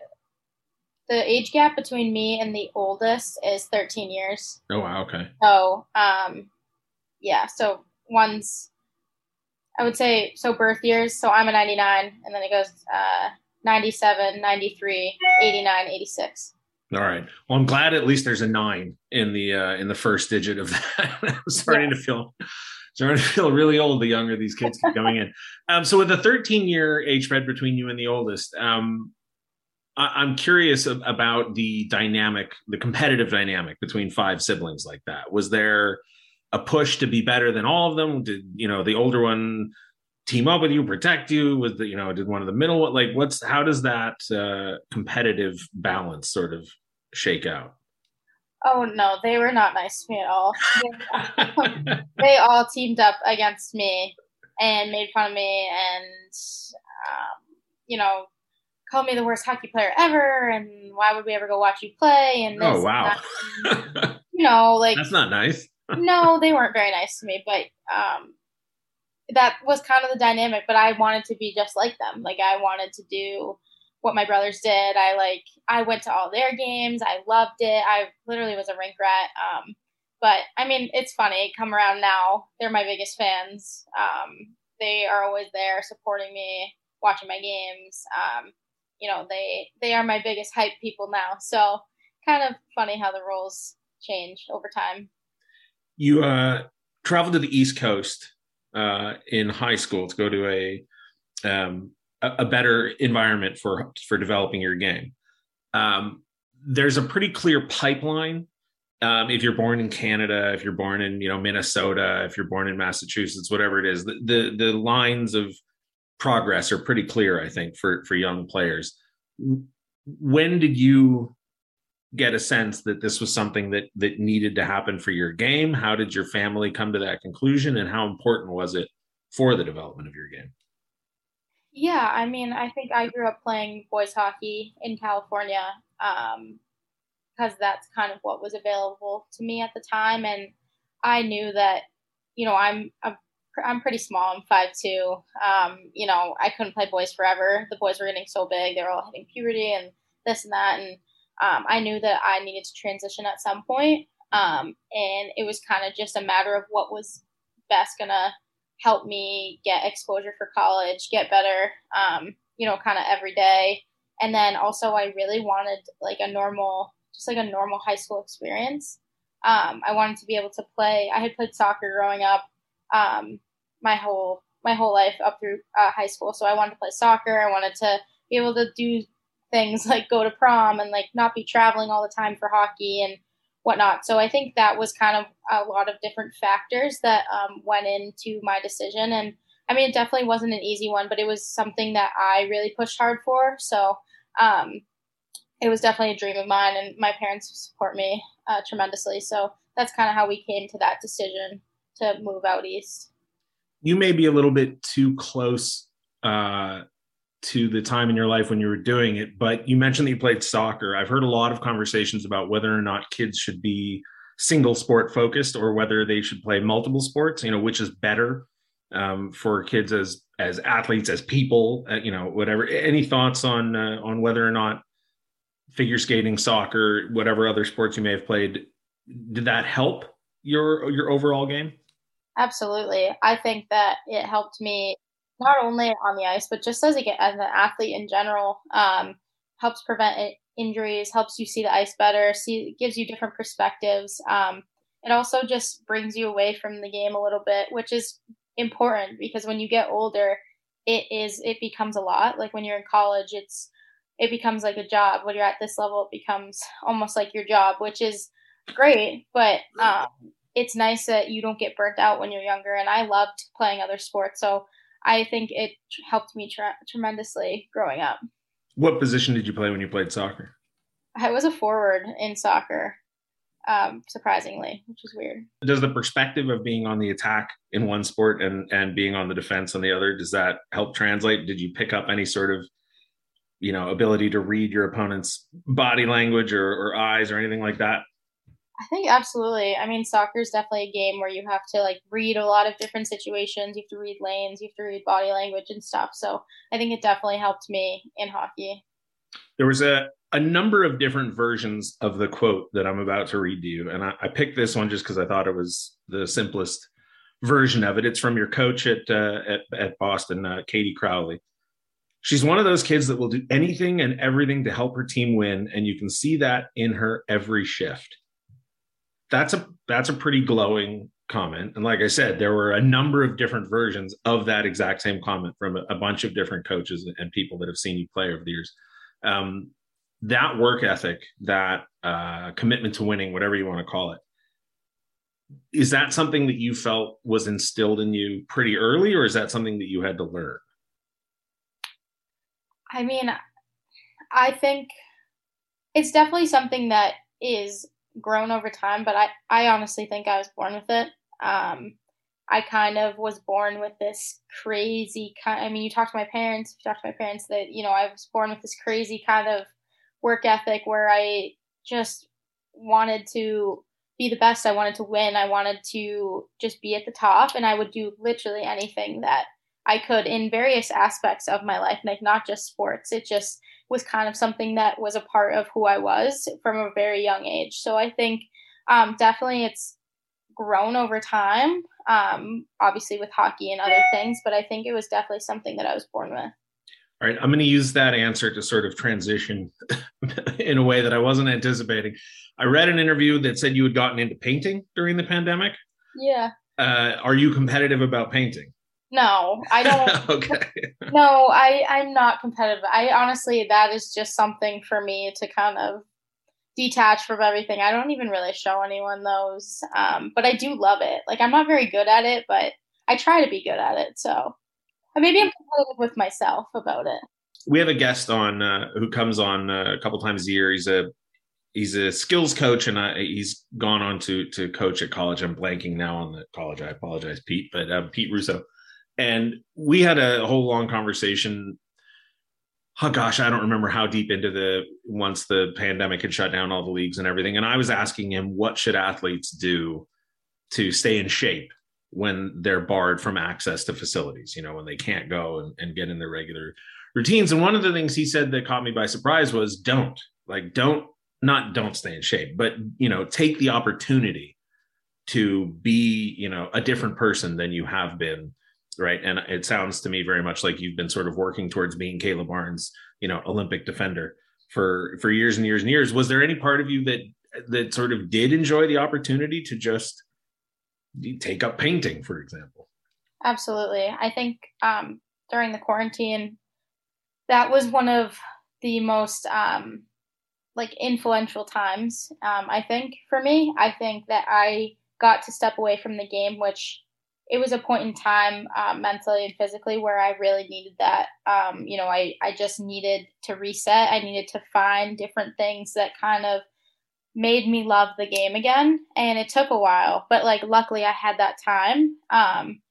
the age gap between me and the oldest is 13 years. Oh wow, okay. So, um, yeah. So one's, I would say, so birth years. So I'm a 99, and then it goes uh, 97, 93, 89, 86. All right. Well, I'm glad at least there's a nine in the uh, in the first digit of that. I'm starting yeah. to feel starting to feel really old the younger these kids keep coming in. Um, so with the 13 year age spread between you and the oldest, um, I- am curious about the dynamic, the competitive dynamic between five siblings like that. Was there a push to be better than all of them? Did you know the older one team up with you, protect you? Was the you know did one of the middle like what's how does that uh, competitive balance sort of shake out? Oh no, they were not nice to me at all. they all teamed up against me and made fun of me, and um, you know called me the worst hockey player ever, and why would we ever go watch you play? And oh wow, and you know, like that's not nice. No, they weren't very nice to me, but um, that was kind of the dynamic. But I wanted to be just like them. Like I wanted to do what my brothers did. I like I went to all their games. I loved it. I literally was a rink rat. Um, but I mean, it's funny. Come around now, they're my biggest fans. Um, they are always there supporting me, watching my games. Um, you know, they they are my biggest hype people now. So kind of funny how the roles change over time. You uh, traveled to the East Coast uh, in high school to go to a um, a, better environment for for developing your game. Um, there's a pretty clear pipeline. Um, if you're born in Canada, if you're born in you know Minnesota, if you're born in Massachusetts, whatever it is, the the, the lines of progress are pretty clear. I think for for young players. When did you get a sense that this was something that that needed to happen for your game? How did your family come to that conclusion, and how important was it for the development of your game? Yeah, I mean, I think I grew up playing boys hockey in California um, because that's kind of what was available to me at the time, and I knew that you know I'm I'm, I'm pretty small. I'm five two. Um, you know, I couldn't play boys forever. The boys were getting so big; they were all hitting puberty and this and that, and um, I knew that I needed to transition at some point. Um, and it was kind of just a matter of what was best gonna help me get exposure for college, get better, um, you know, kind of every day. And then also, I really wanted like a normal, just like a normal high school experience. Um, I wanted to be able to play. I had played soccer growing up, um, my whole my whole life up through uh, high school. So I wanted to play soccer. I wanted to be able to do things like go to prom and like not be traveling all the time for hockey and whatnot. So I think that was kind of a lot of different factors that um, went into my decision. And I mean, it definitely wasn't an easy one, but it was something that I really pushed hard for. So um, it was definitely a dream of mine, and my parents support me uh, tremendously. So that's kind of how we came to that decision to move out east. You may be a little bit too close uh, to the time in your life when you were doing it, but you mentioned that you played soccer. I've heard a lot of conversations about whether or not kids should be single sport focused or whether they should play multiple sports, you know, which is better um, for kids as as athletes, as people, uh, you know, whatever. Any thoughts on uh, on whether or not figure skating, soccer, whatever other sports you may have played, did that help your your overall game? Absolutely. I think that it helped me not only on the ice, but just as a, as an athlete in general, um, helps prevent injuries, helps you see the ice better, see gives you different perspectives. Um, it also just brings you away from the game a little bit, which is important because when you get older, it is it becomes a lot. Like when you're in college, it's it becomes like a job. When you're at this level, it becomes almost like your job, which is great. But um, it's nice that you don't get burnt out when you're younger. And I loved playing other sports, so I think it helped me tre- tremendously growing up. What position did you play when you played soccer? I was a forward in soccer, um, surprisingly, which is weird. Does the perspective of being on the attack in one sport and and being on the defense on the other does that help translate? Did you pick up any sort of you know ability to read your opponent's body language or, or eyes or anything like that? I think absolutely. I mean, soccer is definitely a game where you have to like read a lot of different situations. You have to read lanes. You have to read body language and stuff. So I think it definitely helped me in hockey. There was a a number of different versions of the quote that I'm about to read to you, and I, I picked this one just because I thought it was the simplest version of it. It's from your coach at uh, at, at Boston, uh, Katie Crowley. She's one of those kids that will do anything and everything to help her team win, and you can see that in her every shift that's a that's a pretty glowing comment. And like I said, there were a number of different versions of that exact same comment from a, a bunch of different coaches and people that have seen you play over the years. Um, that work ethic, that uh, commitment to winning, whatever you want to call it, is that something that you felt was instilled in you pretty early, or is that something that you had to learn? I mean, I think it's definitely something that is grown over time, but I, I honestly think I was born with it. Um, I kind of was born with this crazy kind. I mean, you talk to my parents. You talk to my parents that you know I was born with this crazy kind of work ethic where I just wanted to be the best. I wanted to win. I wanted to just be at the top, and I would do literally anything that I could in various aspects of my life, like not just sports. It just was kind of something that was a part of who I was from a very young age. So I think um, definitely it's grown over time, um, obviously with hockey and other things, but I think it was definitely something that I was born with. All right, I'm going to use that answer to sort of transition in a way that I wasn't anticipating. I read an interview that said you had gotten into painting during the pandemic. Yeah. Uh, are you competitive about painting? No, I don't. okay. No, I I'm not competitive. I honestly that is just something for me to kind of detach from everything. I don't even really show anyone those. Um, but I do love it. Like I'm not very good at it, but I try to be good at it. So maybe I'm competitive with myself about it. We have a guest on uh, who comes on uh, a couple times a year. He's a he's a skills coach and I, he's gone on to to coach at college. I'm blanking now on the college. I apologize, Pete, but uh, Pete Russo and we had a whole long conversation. Oh gosh i don't remember how deep into the once the pandemic had shut down all the leagues and everything. And i was asking him what should athletes do to stay in shape when they're barred from access to facilities you know when they can't go and, and get in their regular routines? And one of the things he said that caught me by surprise was don't like don't not don't stay in shape but you know take the opportunity to be you know a different person than you have been right? And it sounds to me very much like you've been sort of working towards being Kayla Barnes, you know, Olympic defender for for years and years and years. Was there any part of you that that sort of did enjoy the opportunity to just take up painting, for example? Absolutely. I think um, during the quarantine, that was one of the most um, like influential times. Um, I think for me, I think that I got to step away from the game, which it was a point in time um, mentally and physically where I really needed that. Um, you know, I, I just needed to reset. I needed to find different things that kind of made me love the game again. And it took a while, but like luckily I had that time. Um,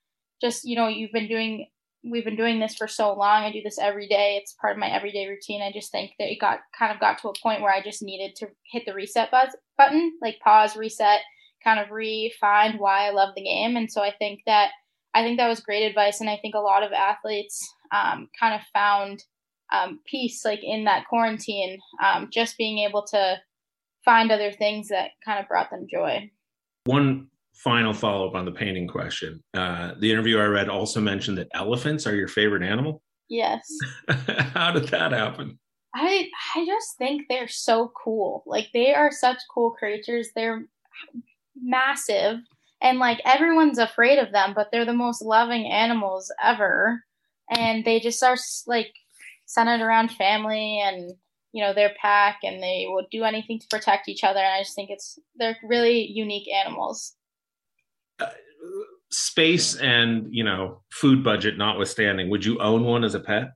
just, you know, you've been doing, we've been doing this for so long. I do this every day. It's part of my everyday routine. I just think that it got kind of got to a point where I just needed to hit the reset button, like pause, reset kind of re-find why I love the game. And so I think that I think that was great advice, and I think a lot of athletes um, kind of found um, peace like in that quarantine, um, just being able to find other things that kind of brought them joy. One final follow up on the painting question. Uh, the interview I read also mentioned that elephants are your favorite animal. Yes. How did that happen? I I just think they're so cool. Like they are such cool creatures. They're massive and like everyone's afraid of them, but they're the most loving animals ever. And they just are like centered around family and you know their pack and they will do anything to protect each other and i just think it's they're really unique animals. Uh, space and you know food budget notwithstanding would you own one as a pet?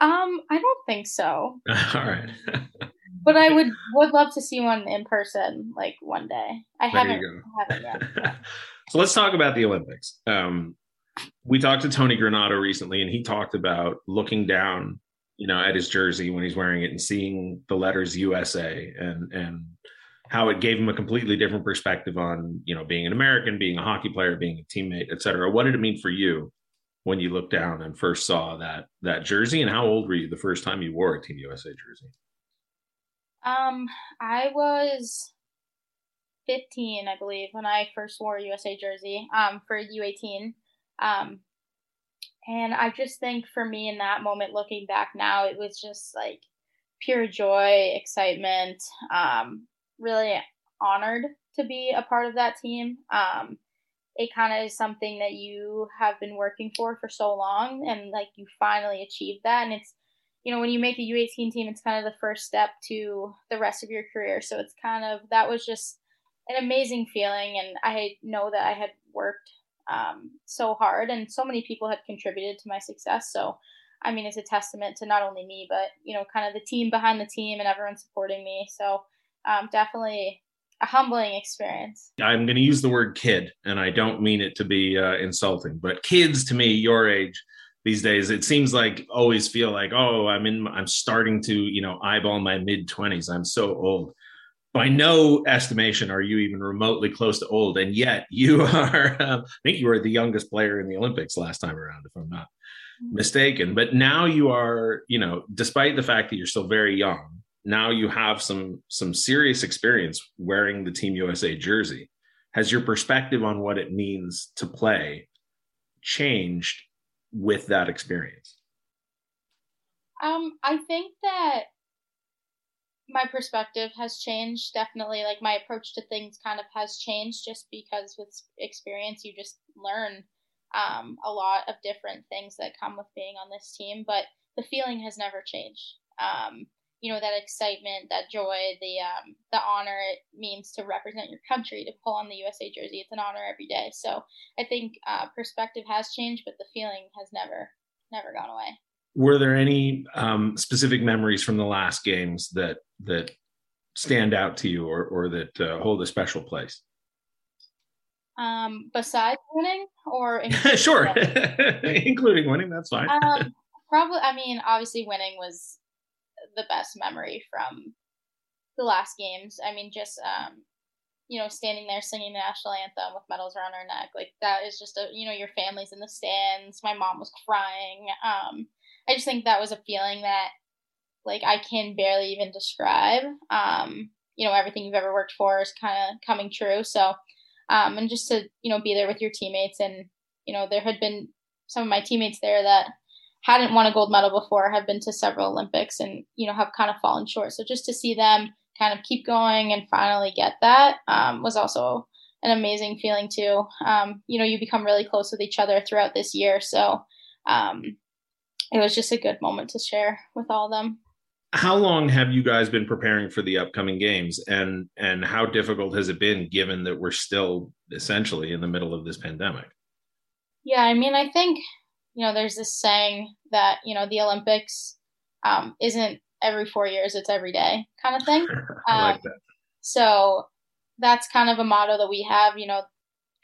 Um i don't think so. All right but I would would love to see one in person, like one day. I there haven't, haven't yet. so let's talk about the Olympics. Um, we talked to Tony Granato recently, and he talked about looking down, you know, at his jersey when he's wearing it and seeing the letters USA and and how it gave him a completely different perspective on you know being an American, being a hockey player, being a teammate, et cetera. What did it mean for you when you looked down and first saw that that jersey? And how old were you the first time you wore a Team USA jersey? Um, I was 15, I believe, when I first wore a USA jersey um, for U18. Um, and I just think for me in that moment, looking back now, it was just like pure joy, excitement, um, really honored to be a part of that team. Um, it kind of is something that you have been working for for so long, and like you finally achieved that. And it's, you know, when you make a U18 team, it's kind of the first step to the rest of your career. So it's kind of that was just an amazing feeling, and I know that I had worked um, so hard, and so many people had contributed to my success. So, I mean, it's a testament to not only me, but you know, kind of the team behind the team and everyone supporting me. So, um, definitely a humbling experience. I'm going to use the word kid, and I don't mean it to be uh, insulting, but kids to me, your age these days, it seems like always feel like, oh, I'm in, I'm starting to, you know, eyeball my mid 20s. I'm so old by no estimation are you even remotely close to old, and yet you are. Um, I think you were the youngest player in the Olympics last time around, if I'm not mm-hmm. mistaken. But now you are, you know, despite the fact that you're still very young, now you have some some serious experience wearing the Team USA jersey. Has your perspective on what it means to play changed with that experience? Um, I think that my perspective has changed definitely like my approach to things kind of has changed just because with experience you just learn um, a lot of different things that come with being on this team but the feeling has never changed um, you know that excitement that joy the um, the honor it means to represent your country to pull on the usa jersey it's an honor every day so i think uh, perspective has changed but the feeling has never never gone away were there any um, specific memories from the last games that that stand out to you or or that uh, hold a special place? Um, besides winning, or sure, winning? including winning, that's fine. um, probably. I mean, obviously, winning was the best memory from the last games. I mean, just um, you know, standing there singing the national anthem with medals around our neck, like that is just a you know, your family's in the stands. My mom was crying. Um, I just think that was a feeling that like I can barely even describe. Um, you know, everything you've ever worked for is kind of coming true. So, um, and just to you know be there with your teammates, and you know there had been some of my teammates there that hadn't won a gold medal before, have been to several Olympics, and you know have kind of fallen short. So just to see them kind of keep going and finally get that um, was also an amazing feeling too. Um, you know, you become really close with each other throughout this year, so um, it was just a good moment to share with all of them. How long have you guys been preparing for the upcoming games and and how difficult has it been given that we're still essentially in the middle of this pandemic? Yeah, I mean, I think you know, there's this saying that, you know, the Olympics um, isn't every 4 years, it's every day kind of thing. I like um, that. So that's kind of a motto that we have, you know,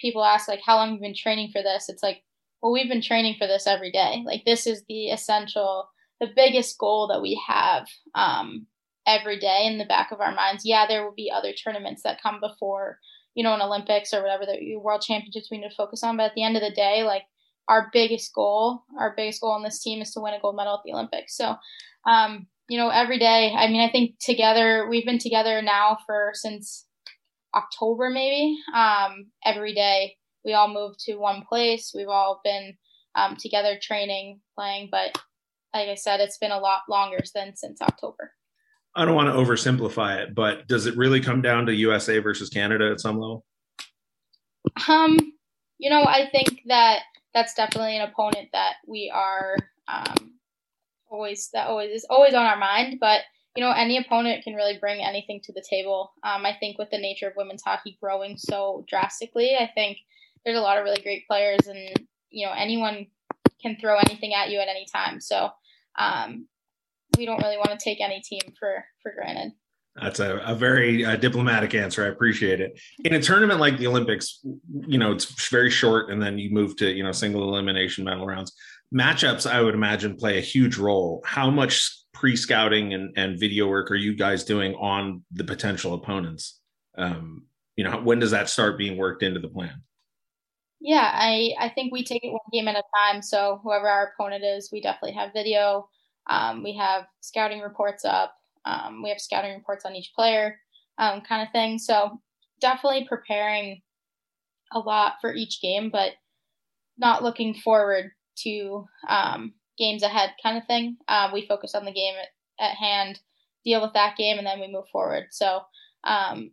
people ask like how long have you been training for this? It's like well, we've been training for this every day. Like this is the essential, the biggest goal that we have um, every day in the back of our minds. Yeah, there will be other tournaments that come before, you know, an Olympics or whatever the world championships we need to focus on. But at the end of the day, like our biggest goal, our biggest goal on this team is to win a gold medal at the Olympics. So, um, you know, every day. I mean, I think together we've been together now for since October, maybe. Um, every day we all moved to one place. We've all been um, together training, playing, but like I said, it's been a lot longer than since October. I don't want to oversimplify it, but does it really come down to USA versus Canada at some level? Um, you know, I think that that's definitely an opponent that we are um, always that always is always on our mind. But you know, any opponent can really bring anything to the table. Um, I think with the nature of women's hockey growing so drastically, I think there's a lot of really great players, and you know anyone can throw anything at you at any time. So um, we don't really want to take any team for for granted. That's a, a very uh, diplomatic answer. I appreciate it. In a tournament like the Olympics, you know, it's very short, and then you move to you know single elimination medal rounds. Matchups, I would imagine, play a huge role. How much pre-scouting and, and video work are you guys doing on the potential opponents um, you know, when does that start being worked into the plan? Yeah, I I think we take it one game at a time. So whoever our opponent is, we definitely have video. Um, we have scouting reports up. Um, we have scouting reports on each player, um, kind of thing. So definitely preparing a lot for each game, but not looking forward to um, games ahead, kind of thing. Um, we focus on the game at, at, hand, deal with that game, and then we move forward. So, um,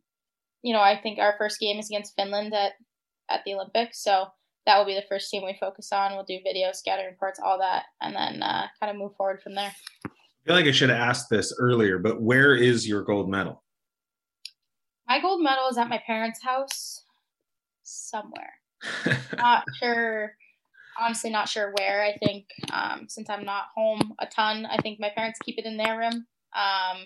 you know, I think our first game is against Finland at at the Olympics, so that will be the first team we focus on. We'll do video, scouting reports, all that, and then uh, kind of move forward from there. I feel like I should have asked this earlier, but where is your gold medal? My gold medal is at my parents' house somewhere. not sure. Honestly, not sure where. I think um, since I'm not home a ton, I think my parents keep it in their room. Um,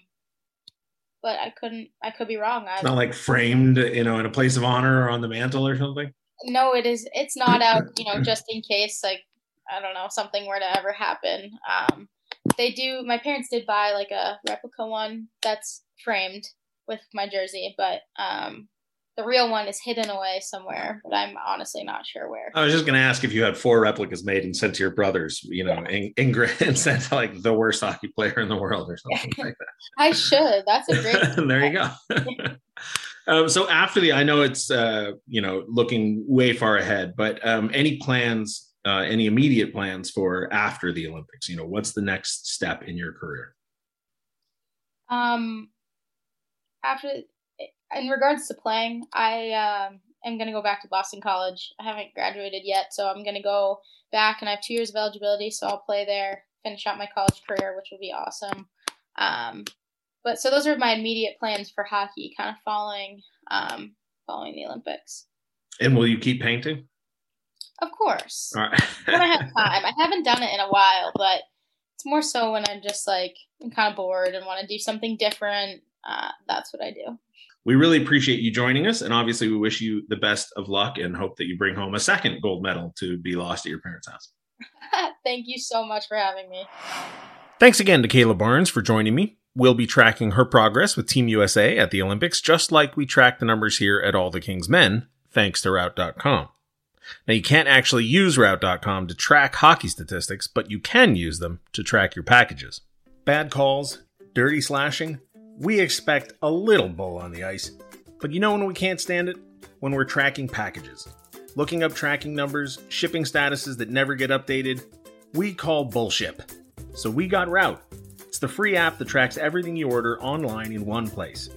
but I couldn't. I could be wrong. It's not like framed, you know, in a place of honor or on the mantle or something. No, it is. It's not out. You know, just in case, like I don't know, something were to ever happen. Um, they do. My parents did buy like a replica one that's framed with my jersey, but um, the real one is hidden away somewhere, but I'm honestly not sure where. I was just going to ask if you had four replicas made and sent to your brothers, you know, yeah. in, in and sent to like the worst hockey player in the world or something like that. I should. That's a great. there you go. um, so after the, I know it's uh, you know looking way far ahead, but um, any plans, uh, any immediate plans for after the Olympics? You know, what's the next step in your career? Um, after in regards to playing, I um, am going to go back to Boston College. I haven't graduated yet, so I'm going to go back, and I have two years of eligibility, so I'll play there, finish out my college career, which will be awesome. Um, but so those are my immediate plans for hockey, kind of following um, following the Olympics. And will you keep painting? Of course. Right. when I have time, I haven't done it in a while, but it's more so when I'm just like I'm kind of bored and want to do something different. Uh, that's what I do we really appreciate you joining us. And obviously, we wish you the best of luck and hope that you bring home a second gold medal to be lost at your parents' house. Thank you so much for having me. Thanks again to Kayla Barnes for joining me. We'll be tracking her progress with Team USA at the Olympics, just like we track the numbers here at All the King's Men, thanks to Route.com. Now, you can't actually use Route.com to track hockey statistics, but you can use them to track your packages. Bad calls, dirty slashing, we expect a little bull on the ice, but you know when we can't stand it? When we're tracking packages. Looking up tracking numbers, shipping statuses that never get updated, we call bullshit. So we got Route. It's the free app that tracks everything you order online in one place.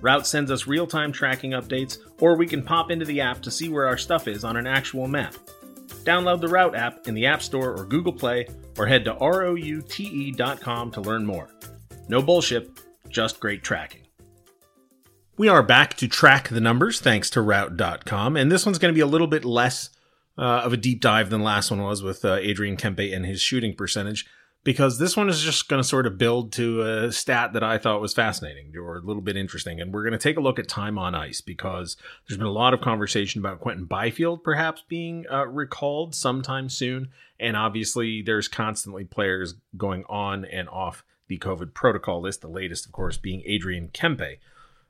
Route sends us real time tracking updates, or we can pop into the app to see where our stuff is on an actual map. Download the Route app in the App Store or Google Play, or head to route.com to learn more. No bullshit, just great tracking. We are back to track the numbers thanks to Route.com, and this one's going to be a little bit less uh, of a deep dive than last one was with uh, Adrian Kempe and his shooting percentage, because this one is just going to sort of build to a stat that I thought was fascinating or a little bit interesting. And we're going to take a look at time on ice because there's been a lot of conversation about Quinton Byfield perhaps being uh, recalled sometime soon. And obviously, there's constantly players going on and off the COVID protocol list, the latest, of course, being Adrian Kempe.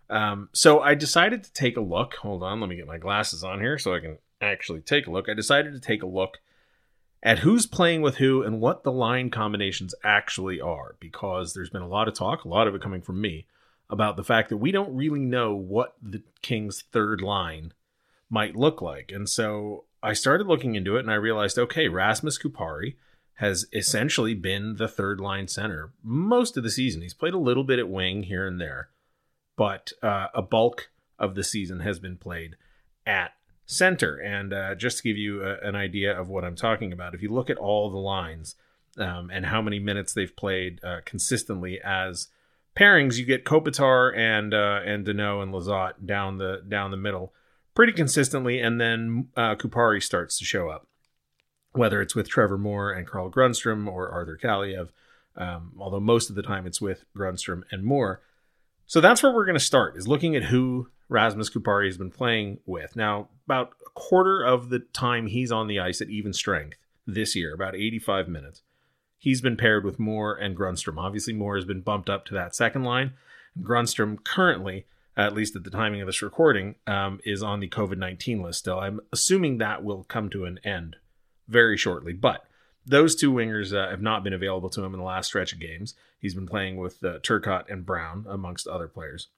Um, so I decided to take a look. Hold on, let me get my glasses on here so I can actually take a look. I decided to take a look at who's playing with who and what the line combinations actually are, because there's been a lot of talk, a lot of it coming from me, about the fact that we don't really know what the Kings' third line might look like. And so I started looking into it and I realized okay, Rasmus Kupari has essentially been the third line center most of the season. He's played a little bit at wing here and there, but uh, a bulk of the season has been played at center. And uh, just to give you a, an idea of what I'm talking about, if you look at all the lines um, and how many minutes they've played uh, consistently as pairings, you get Kopitar and uh, and Danault and Lizotte down the down the middle pretty consistently, and then uh, Kupari starts to show up whether it's with Trevor Moore and Carl Grundstrom or Arthur Kaliyev, um, although most of the time it's with Grundstrom and Moore. So that's where we're going to start, is looking at who Rasmus Kupari has been playing with. Now, about a quarter of the time he's on the ice at even strength this year, about 85 minutes, he's been paired with Moore and Grundstrom. Obviously, Moore has been bumped up to that second line. And Grundstrom currently at least at the timing of this recording, um, is on the COVID 19 list still. I'm assuming that will come to an end very shortly. But those two wingers uh, have not been available to him in the last stretch of games. He's been playing with uh, Turcotte and Brown, amongst other players.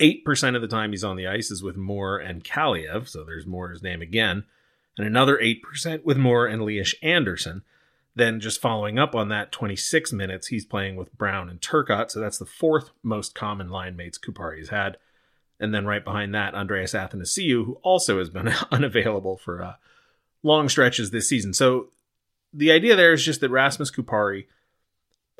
8% of the time he's on the ice is with Moore and Kaliyev, so there's Moore's name again, and another 8% with Moore and Lias Andersson. Then just following up on that, 26 minutes he's playing with Brown and Turcotte, so that's the fourth most common line mates Kupari's had. And then right behind that, Andreas Athanasiou, who also has been unavailable for uh, long stretches this season. So the idea there is just that Rasmus Kupari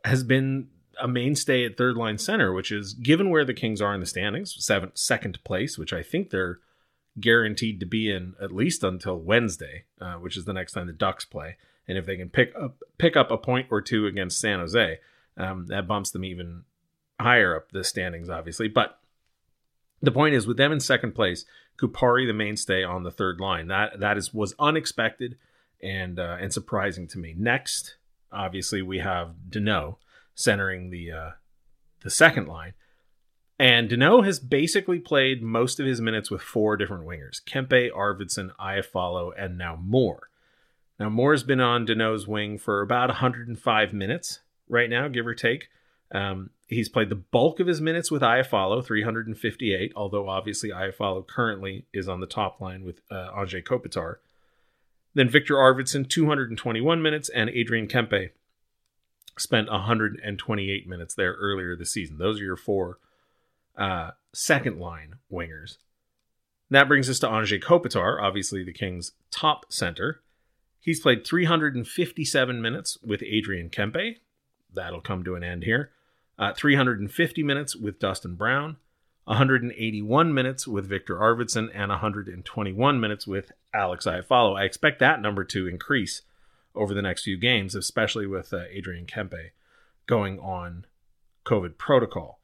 has been a mainstay at third line center, which is given where the Kings are in the standings, seventh, second place, which I think they're guaranteed to be in at least until Wednesday, uh, which is the next time the Ducks play. And if they can pick up pick up a point or two against San Jose, um, that bumps them even higher up the standings, obviously. But the point is, with them in second place, Kupari the mainstay on the third line. That that is was unexpected and uh, and surprising to me. Next, obviously, we have Danault centering the uh, the second line. And Danault has basically played most of his minutes with four different wingers Kempe, Arvidsson, Iafallo, and now Moore. Now, Moore's been on Danault's wing for about 105 minutes right now, give or take. Um, he's played the bulk of his minutes with Iafallo, 358, although obviously Iafallo currently is on the top line with uh, Anze Kopitar. Then Viktor Arvidsson, 221 minutes, and Adrian Kempe spent 128 minutes there earlier this season. Those are your four uh, second line wingers. That brings us to Anze Kopitar, obviously the Kings' top center. He's played 357 minutes with Adrian Kempe. That'll come to an end here. Uh, 350 minutes with Dustin Brown, 181 minutes with Viktor Arvidsson, and 121 minutes with Alex Iafallo. I expect that number to increase over the next few games, especially with uh, Adrian Kempe going on COVID protocol.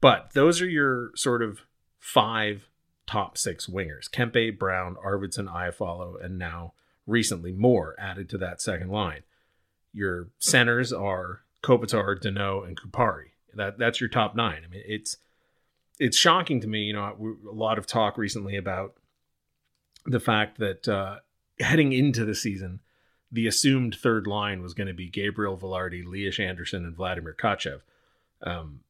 But those are your sort of five top six wingers Kempe, Brown, Arvidsson, Iafallo, and now recently Moore added to that second line. Your centers are Kopitar, Danault, and Kupari. That that's your top nine. I mean, it's it's shocking to me. You know, a lot of talk recently about the fact that uh, heading into the season, the assumed third line was going to be Gabriel Vilardi, Lias Andersson, and Vladimir Tkachev. Um,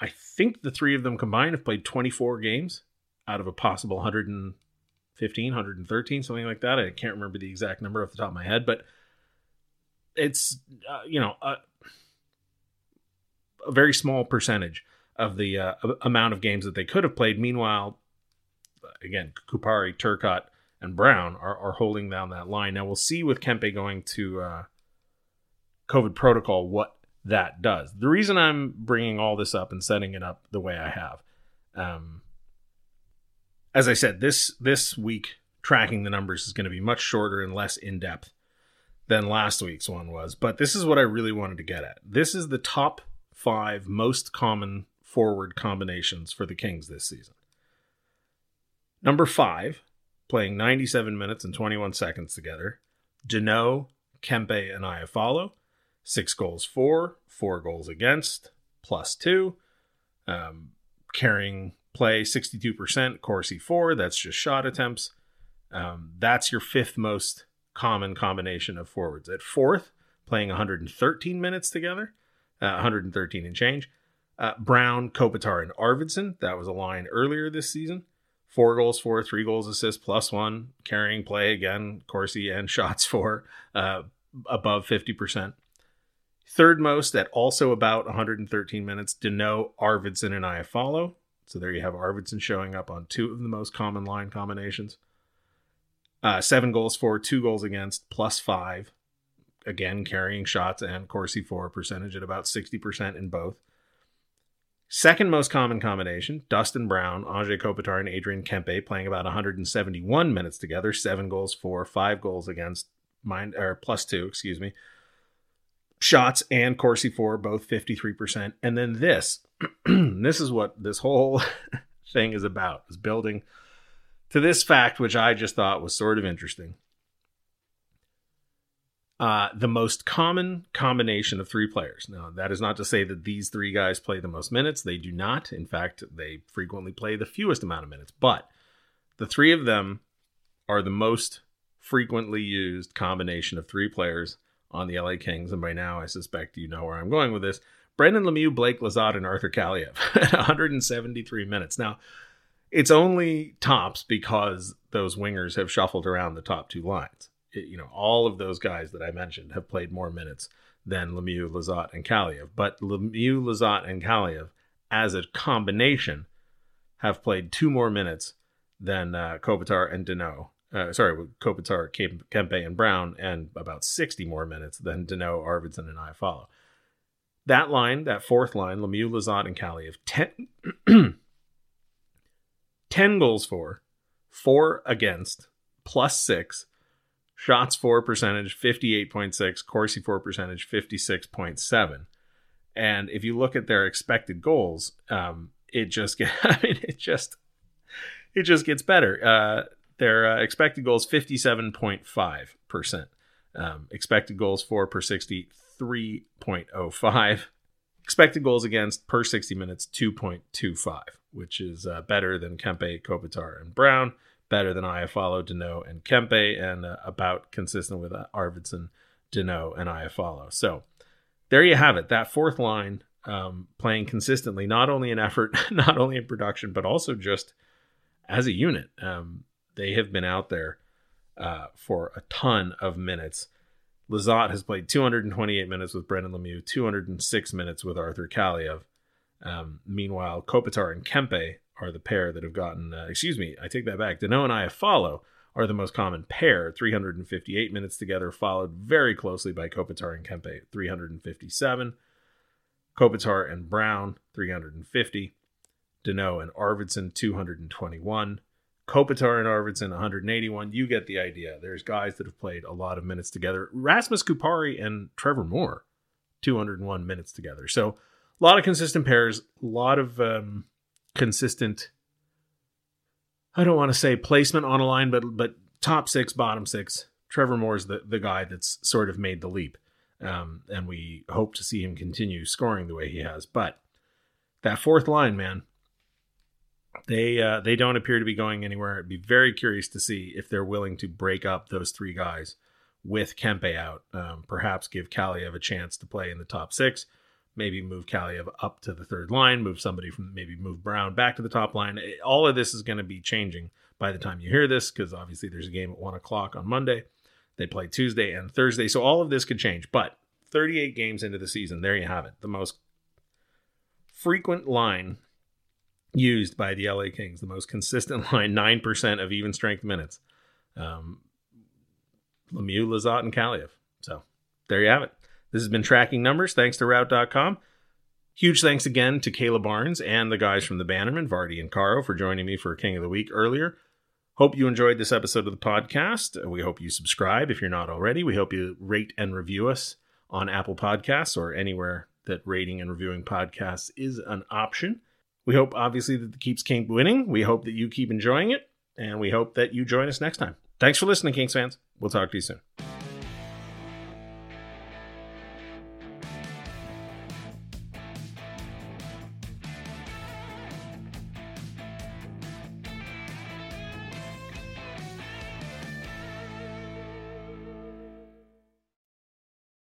I think the three of them combined have played 24 games out of a possible 115, 113, something like that. I can't remember the exact number off the top of my head, but it's, uh, you know, a, a, very small percentage of the uh, amount of games that they could have played. Meanwhile, again, Kupari, Turcotte, and Brown are, are holding down that line. Now we'll see with Kempe going to uh, COVID protocol what that does. The reason I'm bringing all this up and setting it up the way I have, um, as I said, this this week tracking the numbers is going to be much shorter and less in depth than last week's one was. But this is what I really wanted to get at. This is the top five most common forward combinations for the Kings this season. Number five, playing 97 minutes and 21 seconds together, Danault, Kempe, and Iafallo. Six goals for, four goals against, plus two. Um, carrying play 62%, Corsi four. That's just shot attempts. Um, that's your fifth most common combination of forwards. At fourth, playing 113 minutes together, uh, 113 and change. Uh, Brown, Kopitar, and Arvidsson. That was a line earlier this season four goals for, three goals assist plus one, carrying play again, Corsi and shots for uh, above 50%. Third most at also about 113 minutes, Danault, Arvidsson, and Iafallo. So there you have Arvidsson showing up on two of the most common line combinations. Uh, seven goals for, two goals against, plus five. Again, carrying shots and Corsi for percentage at about 60% in both. Second most common combination, Dustin Brown, Anze Kopitar, and Adrian Kempe playing about 171 minutes together, seven goals for, five goals against, mind or plus two, excuse me. Shots and Corsi for both 53%. And then this, this is what this whole thing is about, is building to this fact, which I just thought was sort of interesting. Uh, the most common combination of three players. Now, that is not to say that these three guys play the most minutes. They do not. In fact, they frequently play the fewest amount of minutes. But the three of them are the most frequently used combination of three players on the LA Kings. And by now, I suspect you know where I'm going with this. Brendan Lemieux, Blake Lizotte, and Arthur Kaliyev at 173 minutes. Now, it's only tops because those wingers have shuffled around the top two lines. You know, all of those guys that I mentioned have played more minutes than Lemieux, Lizotte, and Kaliyev. But Lemieux, Lizotte, and Kaliyev, as a combination, have played two more minutes than uh, Kopitar and Danault. Uh, sorry, Kopitar, Kempe, and Brown, and about 60 more minutes than Danault, Arvidsson, and Iafallo. That line, that fourth line, Lemieux, Lizotte, and Kaliyev, 10, 10 goals for, 4 against, plus 6, shots for percentage 58.6, Corsi for percentage 56.7. And if you look at their expected goals, um, it just get, I mean, it just it just gets better. Uh, their uh, expected goals 57.5 percent. Um, expected goals for per 60 3.05. Expected goals against per 60 minutes 2.25, which is uh, better than Kempe, Kopitar, and Brown, better than Iafallo, Danault, and Kempe, and uh, about consistent with uh, Arvidsson, Danault, and Iafallo. So there you have it. That fourth line um, playing consistently, not only in effort, not only in production, but also just as a unit. Um, they have been out there uh, for a ton of minutes. Lizotte has played 228 minutes with Brendan Lemieux, 206 minutes with Arthur Kaliyev. Um, meanwhile, Kopitar and Kempe are the pair that have gotten, uh, excuse me, I take that back. Danault and Iafallo are the most common pair, 358 minutes together, followed very closely by Kopitar and Kempe, 357. Kopitar and Brown, 350. Danault and Arvidsson, 221. Kopitar and Arvidsson, 181. You get the idea. There's guys that have played a lot of minutes together. Rasmus Kupari and Trevor Moore, 201 minutes together. So a lot of consistent pairs, a lot of um, consistent. I don't want to say placement on a line, but but top six, bottom six. Trevor Moore's the the guy that's sort of made the leap, um, and we hope to see him continue scoring the way he has. But that fourth line, man, they uh, they don't appear to be going anywhere. I'd be very curious to see if they're willing to break up those three guys with Kempe out. Um, perhaps give Kaliyev a chance to play in the top six. Maybe move Kaliyev up to the third line. Move somebody from maybe move Brown back to the top line. All of this is going to be changing by the time you hear this because obviously there's a game at one o'clock on Monday. They play Tuesday and Thursday, so all of this could change. But 38 games into the season, there you have it. The most frequent line used by the LA Kings, the most consistent line, 9% of even strength minutes. Um, Lemieux, Lizotte, and Kaliyev. So there you have it. This has been Tracking Numbers. Thanks to Route.com. Huge thanks again to Kayla Barnes and the guys from the Bannerman, Vardy and Caro, for joining me for King of the Week earlier. Hope you enjoyed this episode of the podcast. We hope you subscribe if you're not already. We hope you rate and review us on Apple Podcasts or anywhere that rating and reviewing podcasts is an option. We hope, obviously, that the Keeps keep winning. We hope that you keep enjoying it, and we hope that you join us next time. Thanks for listening, Kings fans. We'll talk to you soon.